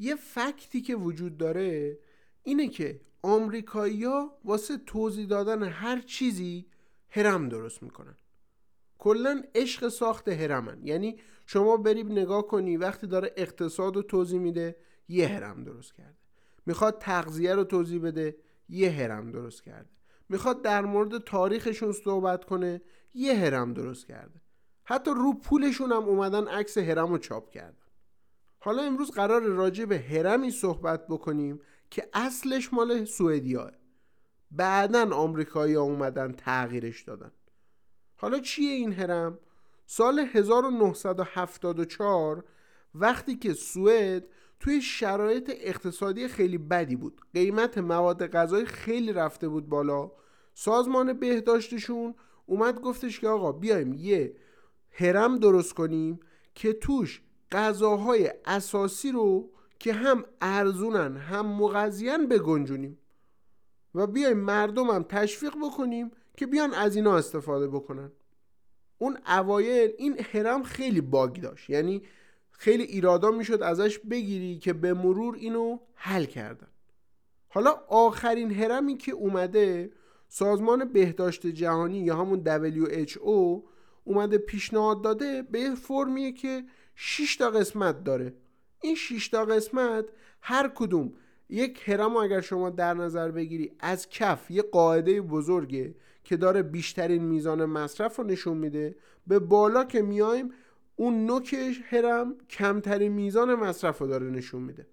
یه فکتی که وجود داره اینه که آمریکایی‌ها واسه توضیح دادن هر چیزی هرم درست می‌کنن. کلا عشق ساخت هرمن. یعنی شما بری نگاه کنی وقتی داره اقتصاد رو توضیح میده یه هرم درست کرده. می‌خواد تغذیه رو توضیح بده یه هرم درست کرده. می‌خواد در مورد تاریخشون صحبت کنه یه هرم درست کرده. حتی رو پولشون هم اومدن عکس هرم رو چاپ کردن حالا امروز قرار راجع به هرمی صحبت بکنیم که اصلش مال سوئدیاه. بعدا آمریکایی اومدن تغییرش دادن. حالا چیه این هرم؟ سال 1974 وقتی که سوئد توی شرایط اقتصادی خیلی بدی بود. قیمت مواد غذایی خیلی رفته بود بالا. سازمان بهداشتشون اومد گفتش که آقا بیایم یه هرم درست کنیم که توش غذاهای اساسی رو که هم ارزونن هم مغذیان بگنجونیم و بیایم مردم هم تشویق بکنیم که بیان از اینا استفاده بکنن. اون اوایل این هرم خیلی باگ داشت. یعنی خیلی ایرادا می‌شد ازش بگیری که به مرور اینو حل کردن. حالا آخرین هرمی که اومده سازمان بهداشت جهانی یا همون WHO اومده پیشنهاد داده به فرمیه که 6 تا قسمت داره. این 6 تا قسمت هر کدوم یک هرم اگر شما در نظر بگیری از کف یه قاعده بزرگه که داره بیشترین میزان مصرف رو نشون میده. به بالا که میایم اون نوک هرم کمترین میزان مصرف رو داره نشون میده.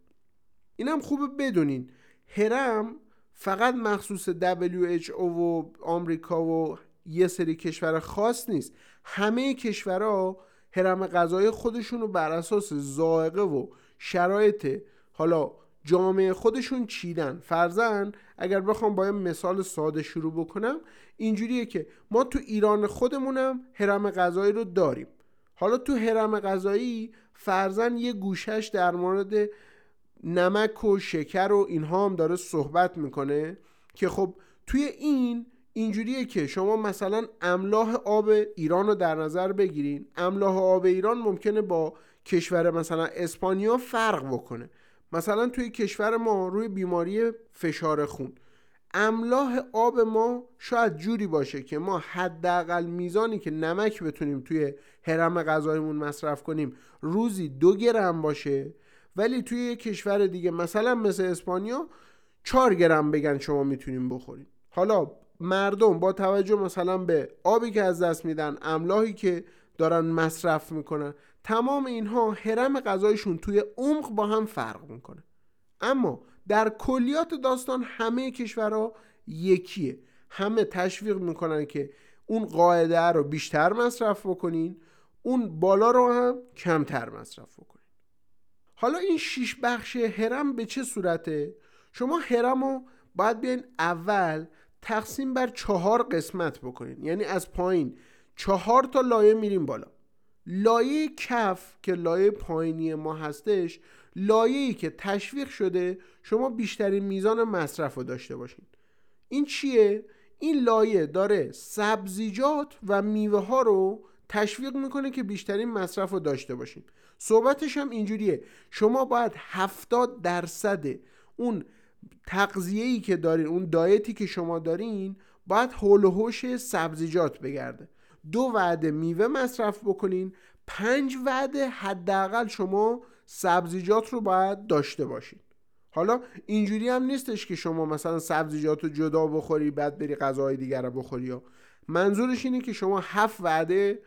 اینم خوبه بدونین. هرم فقط مخصوص WHO و آمریکا و یه سری کشور خاص نیست. همه کشورها هرم غذای خودشون رو بر اساس زائقه و شرایط حالا جامعه خودشون چیدن. فرزن اگر بخوام با مثال ساده شروع بکنم اینجوریه که ما تو ایران خودمونم هرم غذایی رو داریم. حالا تو هرم غذایی فرزن یه گوشش در مورد نمک و شکر و اینها هم داره صحبت می‌کنه که خب توی این اینجوریه که شما مثلا املاح آب ایران رو در نظر بگیرین. املاح آب ایران ممکنه با کشور مثلا اسپانیا فرق بکنه. مثلا توی کشور ما روی بیماری فشار خون. املاح آب ما شاید جوری باشه که ما حداقل میزانی که نمک بتونیم توی حرم غذایمون مصرف کنیم روزی دو گرم باشه. ولی توی یه کشور دیگه مثلا مثل اسپانیا چهار گرم بگن شما می‌تونیم بخوریم حالا مردم با توجه مثلا به آبی که از دست میدن املاحی که دارن مصرف می‌کنن تمام اینها حرم غذایشون توی عمق با هم فرق می‌کنه. اما در کلیات داستان همه کشورها یکیه. همه تشویق می‌کنن که اون قاعده رو بیشتر مصرف بکنین اون بالا رو هم کمتر مصرف بکنین. حالا این شیش بخش هرم به چه صورته؟ شما هرم رو باید بیاین اول تقسیم بر چهار قسمت بکنین. یعنی از پایین چهار تا لایه میریم بالا. لایه کف که لایه پایینی ما هستش لایه‌ای که تشویق شده شما بیشترین میزان مصرف رو داشته باشین. این چیه؟ این لایه داره سبزیجات و میوه ها رو تشویق می‌کنه که بیشترین مصرف رو داشته باشین. صحبتش هم اینجوریه. شما باید 70 درصد اون تغذیه‌ای که دارین اون دایتی که شما دارین باید حول و حوش سبزیجات بگرده. دو وعده میوه مصرف بکنین پنج وعده حداقل شما سبزیجات رو باید داشته باشین. حالا اینجوری هم نیستش که شما مثلا سبزیجات رو جدا بخوری بعد بری غذاهای دیگر رو بخوری. منظورش اینه که شما هفت وعده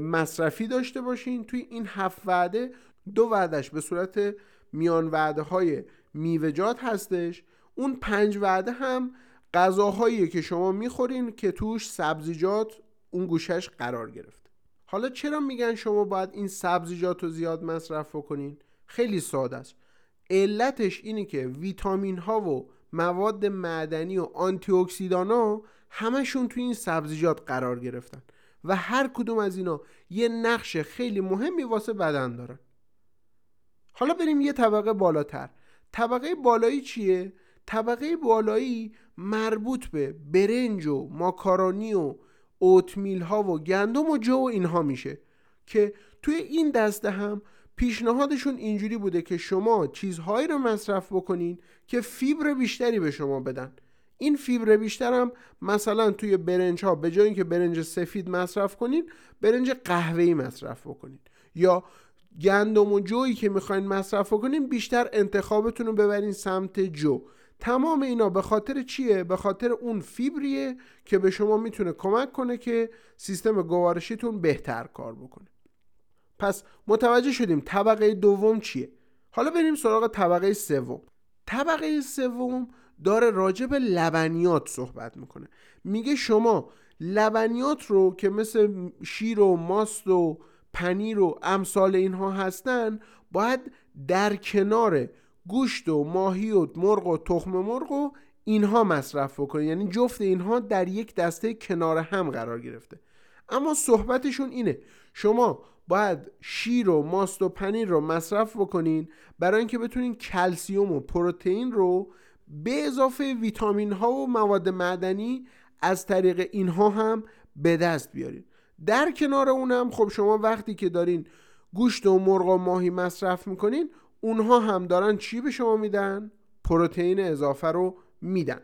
مصرفی داشته باشین. توی این هفت وعده دو وعدهش به صورت میان وعده های میوهجات هستش. اون پنج وعده هم غذاهایی که شما می‌خورین که توش سبزیجات اون گوشش قرار گرفته. حالا چرا میگن شما باید این سبزیجات رو زیاد مصرف بکنین؟ خیلی ساده است. علتش اینه که ویتامین ها و مواد معدنی و آنتی اکسیدان ها همشون توی این سبزیجات قرار گرفتن و هر کدوم از اینا یه نقش خیلی مهمی واسه بدن دارن. حالا بریم یه طبقه بالاتر. طبقه بالایی چیه؟ طبقه بالایی مربوط به برنج و ماکارونی و اوتمیل ها و گندم و جو و اینها میشه. که توی این دسته هم پیشنهادشون اینجوری بوده که شما چیزهایی رو مصرف بکنین که فیبر بیشتری به شما بدن. این فیبر بیشتر هم مثلا توی برنج ها به جای اینکه برنج سفید مصرف کنین برنج قهوه‌ای مصرف بکنین. یا گندم و جویی که می‌خواین مصرف کنین بیشتر انتخابتون رو ببرین سمت جو تمام اینا به خاطر چیه؟ به خاطر اون فیبریه که به شما می‌تونه کمک کنه که سیستم گوارشیتون بهتر کار بکنه پس متوجه شدیم طبقه دوم چیه؟ حالا بریم سراغ طبقه سوم طبقه سوم داره راجع به لبنیات صحبت می‌کنه میگه شما لبنیات رو که مثل شیر و ماست و پنیر و امثال اینها هستن باید در کنار گوشت و ماهی و مرغ و تخم مرغ و اینها مصرف بکنید یعنی جفت اینها در یک دسته کنار هم قرار گرفته. اما صحبتشون اینه شما باید شیر و ماست و پنیر رو مصرف بکنین برای اینکه بتونین کلسیوم و پروتئین رو به اضافه ویتامین ها و مواد معدنی از طریق اینها هم به دست بیارین. در کنار اونم خب شما وقتی که دارین گوشت و مرغ و ماهی مصرف می‌کنین اونها هم دارن چی به شما میدن؟ پروتئین اضافه رو میدن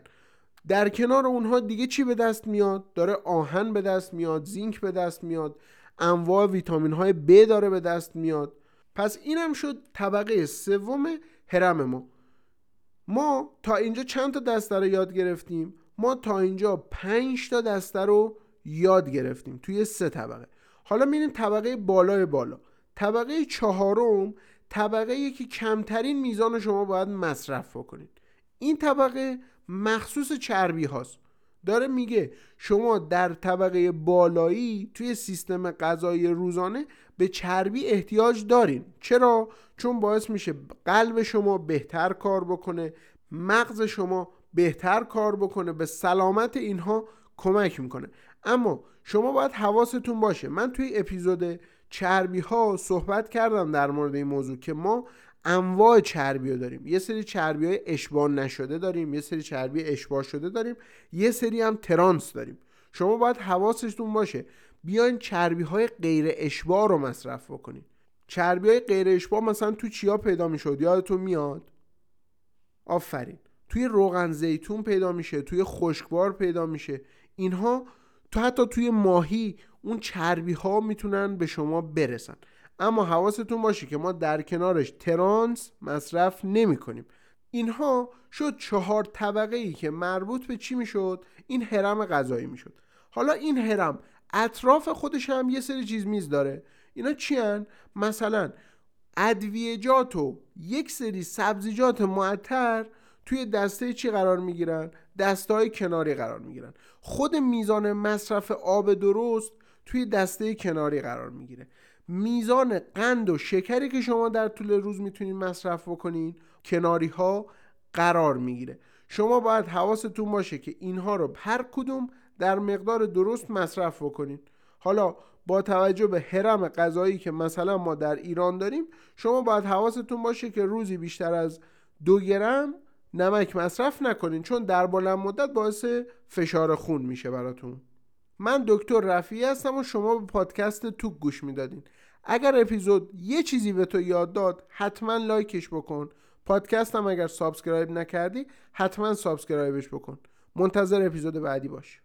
در کنار اونها دیگه چی به دست میاد؟ داره آهن به دست میاد زینک به دست میاد انواع ویتامین های ب داره به دست میاد پس اینم شد طبقه سوم هرم ما ما تا اینجا چند تا دسته رو یاد گرفتیم ما تا اینجا پنج تا دسته رو یاد گرفتیم توی سه طبقه. حالا میریم طبقه بالای بالا. طبقه چهارم طبقه که کمترین میزان شما باید مصرف بکنید این طبقه مخصوص چربی هاست. داره میگه شما در طبقه بالایی توی سیستم غذایی روزانه به چربی احتیاج دارین. چرا؟ چون باعث میشه قلب شما بهتر کار بکنه مغز شما بهتر کار بکنه به سلامت اینها کمک می‌کنه. اما شما باید حواستون باشه. من توی اپیزود چربی ها صحبت کردم در مورد این موضوع که ما انواع چربی رو داریم. یه سری چربی های اشباه نشده داریم یه سری چربی اشباه شده داریم یه سری هم ترانس داریم. شما باید حواستون باشه. بیاین چربی های غیر اشباه رو مصرف بکنید چربی های غیر اشباه مثلا تو چیا پیدا می‌شد؟ یادتون میاد؟ آفرین. توی روغن زیتون پیدا میشه توی خشکبار پیدا میشه. اینها تو حتی توی ماهی اون چربی ها می‌تونن به شما برسن. اما حواستون باشه که ما در کنارش ترانس مصرف نمی کنیم اینها شد چهار طبقه ای که مربوط به چی می‌شد؟ این حرم غذایی می‌شد. حالا این حرم اطراف خودش هم یه سری چیز میز داره. اینا چی هن؟ مثلا ادویجات و یک سری سبزیجات معطر توی دسته چی قرار می‌گیرن؟ دسته های کناری قرار می‌گیرن. خود میزان مصرف آب درست توی دسته کناری قرار می‌گیره. میزان قند و شکری که شما در طول روز می‌تونید مصرف بکنین کناری ها قرار می‌گیره. شما باید حواستون باشه که اینها رو هر کدوم در مقدار درست مصرف بکنین حالا با توجه به هرم غذایی که مثلا ما در ایران داریم شما باید حواستون باشه که روزی بیشتر از دو گرم نمک مصرف نکنین چون در بلند مدت باعث فشار خون میشه براتون. من دکتر رفیعی هستم و شما به پادکست توک گوش می‌دادین. اگر اپیزود یه چیزی به تو یاد داد حتما like ش بکن. پادکستم اگر subscribe نکردی حتما subscribe ش بکن. منتظر اپیزود بعدی باش.